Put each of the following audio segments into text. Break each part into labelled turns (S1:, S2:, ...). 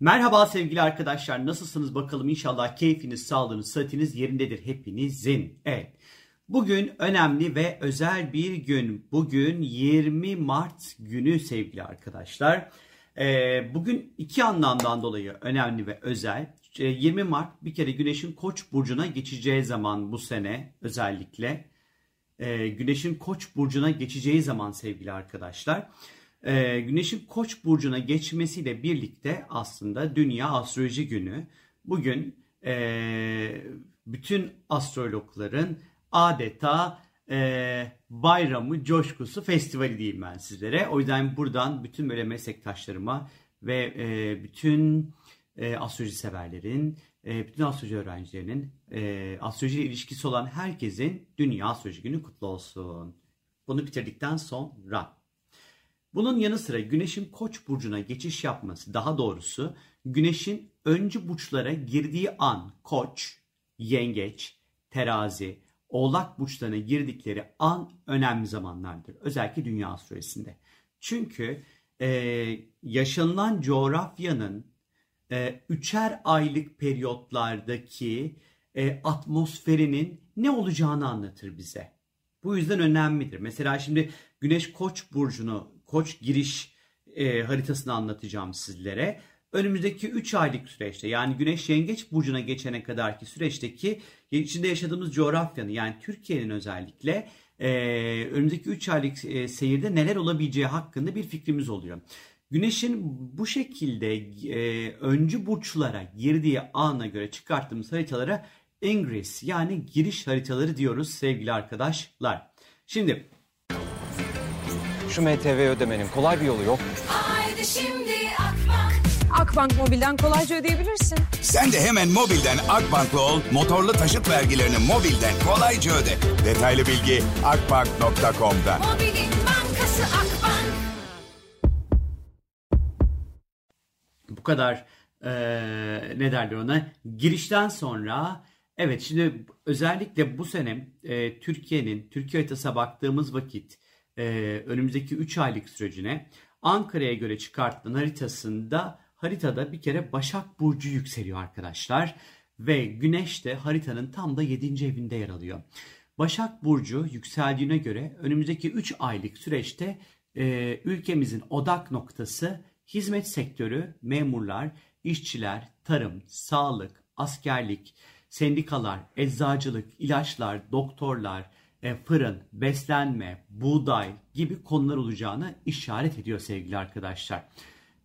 S1: Merhaba sevgili arkadaşlar nasılsınız bakalım inşallah keyfiniz, sağlığınız, sıhhatiniz yerindedir hepinizin. Evet. Bugün önemli ve özel bir gün. Bugün 20 Mart günü sevgili arkadaşlar. Ee, bugün iki anlamdan dolayı önemli ve özel. 20 ee, Mart bir kere Güneş'in Koç burcuna geçeceği zaman bu sene özellikle. Ee, Güneş'in Koç burcuna geçeceği zaman sevgili arkadaşlar. Ee, Güneş'in Koç burcuna geçmesiyle birlikte aslında Dünya Astroloji Günü. Bugün e, bütün astrologların adeta e, bayramı, coşkusu, festivali diyeyim ben sizlere. O yüzden buradan bütün böyle meslektaşlarıma ve e, bütün e, astroloji severlerin, e, bütün astroloji öğrencilerinin, e, astroloji ile ilişkisi olan herkesin Dünya Astroloji Günü kutlu olsun. Bunu bitirdikten sonra bunun yanı sıra Güneş'in Koç burcuna geçiş yapması, daha doğrusu Güneş'in öncü burçlara girdiği an Koç, Yengeç, Terazi, Oğlak burçlarına girdikleri an önemli zamanlardır. Özellikle dünya astrolojisinde. Çünkü e, yaşanılan coğrafyanın e, üçer aylık periyotlardaki e, atmosferinin ne olacağını anlatır bize. Bu yüzden önemlidir. Mesela şimdi Güneş Koç burcunu, Koç giriş e, haritasını anlatacağım sizlere. Önümüzdeki 3 aylık süreçte yani Güneş Yengeç burcuna geçene kadarki süreçteki içinde yaşadığımız coğrafyanın yani Türkiye'nin özellikle e, önümüzdeki 3 aylık e, seyirde neler olabileceği hakkında bir fikrimiz oluyor. Güneşin bu şekilde e, öncü burçlara girdiği ana göre çıkarttığımız haritalara Ingress yani giriş haritaları diyoruz sevgili arkadaşlar. Şimdi
S2: şu MTV ödemenin kolay bir yolu yok.
S3: Haydi şimdi Akbank.
S4: Akbank Mobil'den kolayca ödeyebilirsin.
S5: Sen de hemen mobilden Akbank'la ol, motorlu taşıt vergilerini mobilden kolayca öde. Detaylı bilgi akbank.com'da.
S3: Mobilin bankası Akbank.
S1: bu kadar e, ne derler ona girişten sonra evet şimdi özellikle bu sene e, Türkiye'nin Türkiye haritasına baktığımız vakit e, önümüzdeki 3 aylık sürecine Ankara'ya göre çıkartılan haritasında haritada bir kere Başak Burcu yükseliyor arkadaşlar. Ve Güneş de haritanın tam da 7. evinde yer alıyor. Başak Burcu yükseldiğine göre önümüzdeki 3 aylık süreçte e, ülkemizin odak noktası hizmet sektörü, memurlar, işçiler, tarım, sağlık, askerlik, sendikalar, eczacılık, ilaçlar, doktorlar, fırın, beslenme, buğday gibi konular olacağını işaret ediyor sevgili arkadaşlar.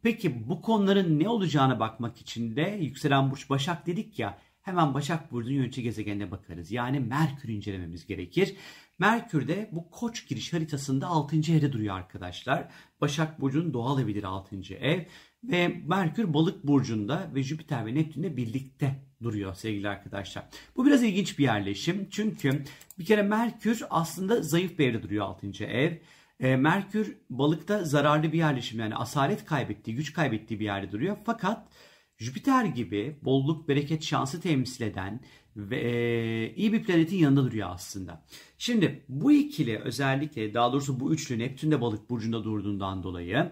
S1: Peki bu konuların ne olacağına bakmak için de yükselen burç Başak dedik ya hemen Başak Burcu'nun yönetici gezegenine bakarız. Yani Merkür incelememiz gerekir. Merkür de bu koç giriş haritasında 6. evde duruyor arkadaşlar. Başak Burcu'nun doğal evidir 6. ev. Ve Merkür balık burcunda ve Jüpiter ve Neptün'le birlikte duruyor sevgili arkadaşlar. Bu biraz ilginç bir yerleşim. Çünkü bir kere Merkür aslında zayıf bir evde duruyor 6. ev. E, Merkür balıkta zararlı bir yerleşim yani asalet kaybettiği, güç kaybettiği bir yerde duruyor. Fakat Jüpiter gibi bolluk, bereket, şansı temsil eden ve e, iyi bir planetin yanında duruyor aslında. Şimdi bu ikili özellikle daha doğrusu bu üçlü Neptün de balık burcunda durduğundan dolayı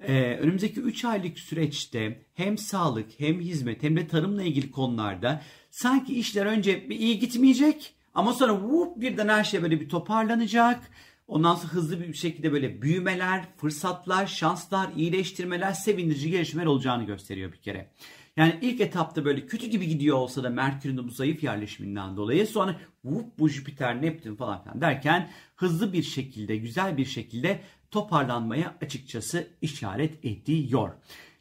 S1: e, önümüzdeki 3 aylık süreçte hem sağlık hem hizmet hem de tarımla ilgili konularda sanki işler önce bir iyi gitmeyecek ama sonra whoop, birden her şey böyle bir toparlanacak Ondan sonra hızlı bir şekilde böyle büyümeler, fırsatlar, şanslar, iyileştirmeler, sevindirici gelişmeler olacağını gösteriyor bir kere. Yani ilk etapta böyle kötü gibi gidiyor olsa da Merkür'ün bu zayıf yerleşiminden dolayı sonra vup bu Jüpiter, Neptün falan filan derken hızlı bir şekilde, güzel bir şekilde toparlanmaya açıkçası işaret ediyor.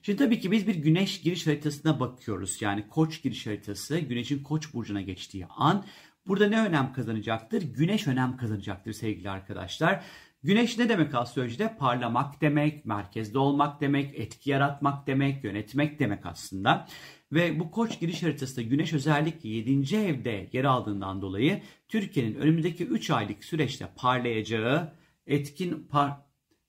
S1: Şimdi tabii ki biz bir güneş giriş haritasına bakıyoruz. Yani koç giriş haritası güneşin koç burcuna geçtiği an Burada ne önem kazanacaktır? Güneş önem kazanacaktır sevgili arkadaşlar. Güneş ne demek astrolojide? Parlamak demek, merkezde olmak demek, etki yaratmak demek, yönetmek demek aslında. Ve bu koç giriş haritasında güneş özellikle 7. evde yer aldığından dolayı Türkiye'nin önümüzdeki 3 aylık süreçte parlayacağı, etkin par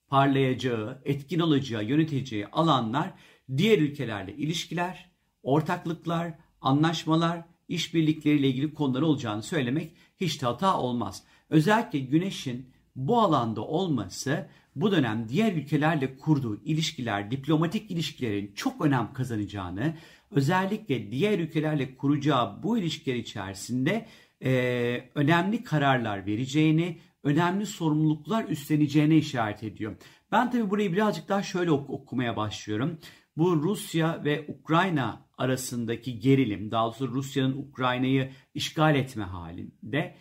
S1: parlayacağı, etkin olacağı, yöneteceği alanlar diğer ülkelerle ilişkiler, ortaklıklar, anlaşmalar, işbirlikleriyle ilgili konular olacağını söylemek hiç de hata olmaz. Özellikle güneşin bu alanda olması bu dönem diğer ülkelerle kurduğu ilişkiler, diplomatik ilişkilerin çok önem kazanacağını, özellikle diğer ülkelerle kuracağı bu ilişkiler içerisinde e, önemli kararlar vereceğini, önemli sorumluluklar üstleneceğine işaret ediyor. Ben tabii burayı birazcık daha şöyle ok- okumaya başlıyorum. Bu Rusya ve Ukrayna arasındaki gerilim, daha doğrusu Rusya'nın Ukrayna'yı işgal etme halinde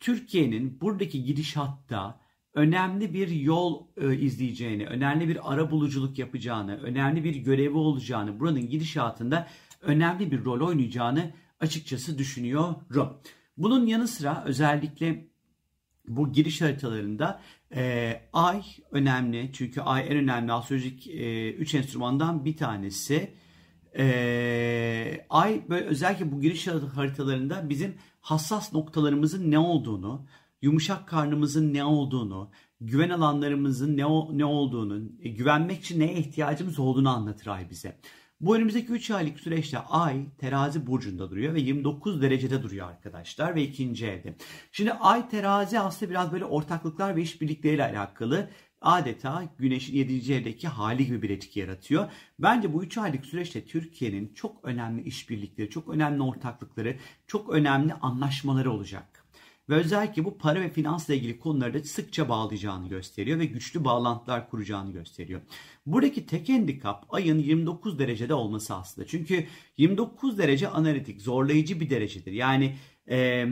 S1: Türkiye'nin buradaki gidişatta önemli bir yol e, izleyeceğini, önemli bir ara buluculuk yapacağını, önemli bir görevi olacağını, buranın gidişatında önemli bir rol oynayacağını açıkçası düşünüyorum. Bunun yanı sıra özellikle bu giriş haritalarında e, ay önemli çünkü ay en önemli astrolojik 3 enstrümandan bir tanesi. E, ay böyle özellikle bu giriş haritalarında bizim hassas noktalarımızın ne olduğunu, yumuşak karnımızın ne olduğunu, güven alanlarımızın ne, ne olduğunu, e, güvenmek için neye ihtiyacımız olduğunu anlatır ay bize. Bu önümüzdeki 3 aylık süreçte Ay terazi burcunda duruyor ve 29 derecede duruyor arkadaşlar ve ikinci evde. Şimdi Ay terazi aslında biraz böyle ortaklıklar ve işbirlikleriyle alakalı adeta Güneş'in 7. evdeki hali gibi bir etki yaratıyor. Bence bu 3 aylık süreçte Türkiye'nin çok önemli işbirlikleri, çok önemli ortaklıkları, çok önemli anlaşmaları olacak. Ve özellikle bu para ve finansla ilgili konuları da sıkça bağlayacağını gösteriyor ve güçlü bağlantılar kuracağını gösteriyor. Buradaki tek handikap ayın 29 derecede olması aslında. Çünkü 29 derece analitik, zorlayıcı bir derecedir. Yani e,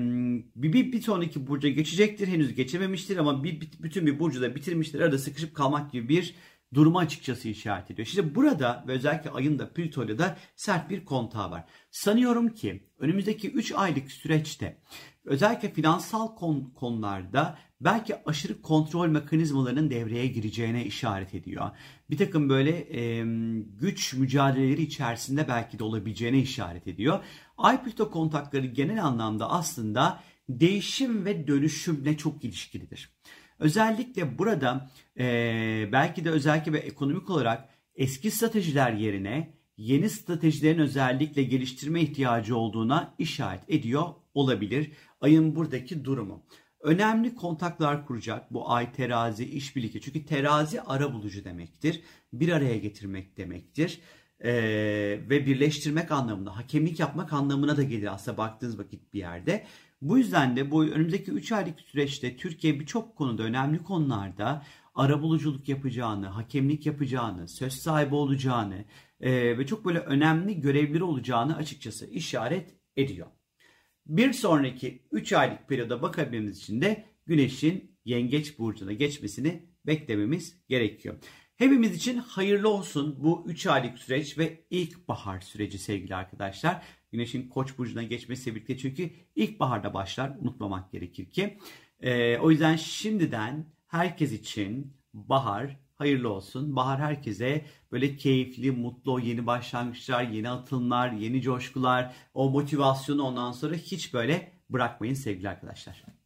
S1: bir, bir, sonraki burca geçecektir, henüz geçememiştir ama bir- bütün bir burcu da bitirmiştir. Arada sıkışıp kalmak gibi bir durumu açıkçası işaret ediyor. İşte burada ve özellikle ayın da Plüto'yla da sert bir kontağı var. Sanıyorum ki önümüzdeki 3 aylık süreçte özellikle finansal kon- konularda belki aşırı kontrol mekanizmalarının devreye gireceğine işaret ediyor. Bir takım böyle e, güç mücadeleleri içerisinde belki de olabileceğine işaret ediyor. Ay Plüto kontakları genel anlamda aslında değişim ve dönüşümle çok ilişkilidir. Özellikle burada eee, belki de özellikle ve ekonomik olarak eski stratejiler yerine yeni stratejilerin özellikle geliştirme ihtiyacı olduğuna işaret ediyor olabilir ayın buradaki durumu. Önemli kontaklar kuracak bu ay terazi işbirliği. Çünkü terazi ara bulucu demektir. Bir araya getirmek demektir. Ee, ve birleştirmek anlamında, hakemlik yapmak anlamına da gelir aslında baktığınız vakit bir yerde. Bu yüzden de bu önümüzdeki 3 aylık süreçte Türkiye birçok konuda önemli konularda arabuluculuk yapacağını, hakemlik yapacağını, söz sahibi olacağını e, ve çok böyle önemli görevleri olacağını açıkçası işaret ediyor. Bir sonraki 3 aylık periyoda bakabilmemiz için de Güneş'in Yengeç burcuna geçmesini beklememiz gerekiyor. Hepimiz için hayırlı olsun bu 3 aylık süreç ve ilkbahar süreci sevgili arkadaşlar. Güneş'in Koç burcuna geçmesiyle birlikte çünkü ilkbaharda başlar unutmamak gerekir ki. Ee, o yüzden şimdiden herkes için bahar hayırlı olsun. Bahar herkese böyle keyifli, mutlu, yeni başlangıçlar, yeni atılımlar, yeni coşkular, o motivasyonu ondan sonra hiç böyle bırakmayın sevgili arkadaşlar.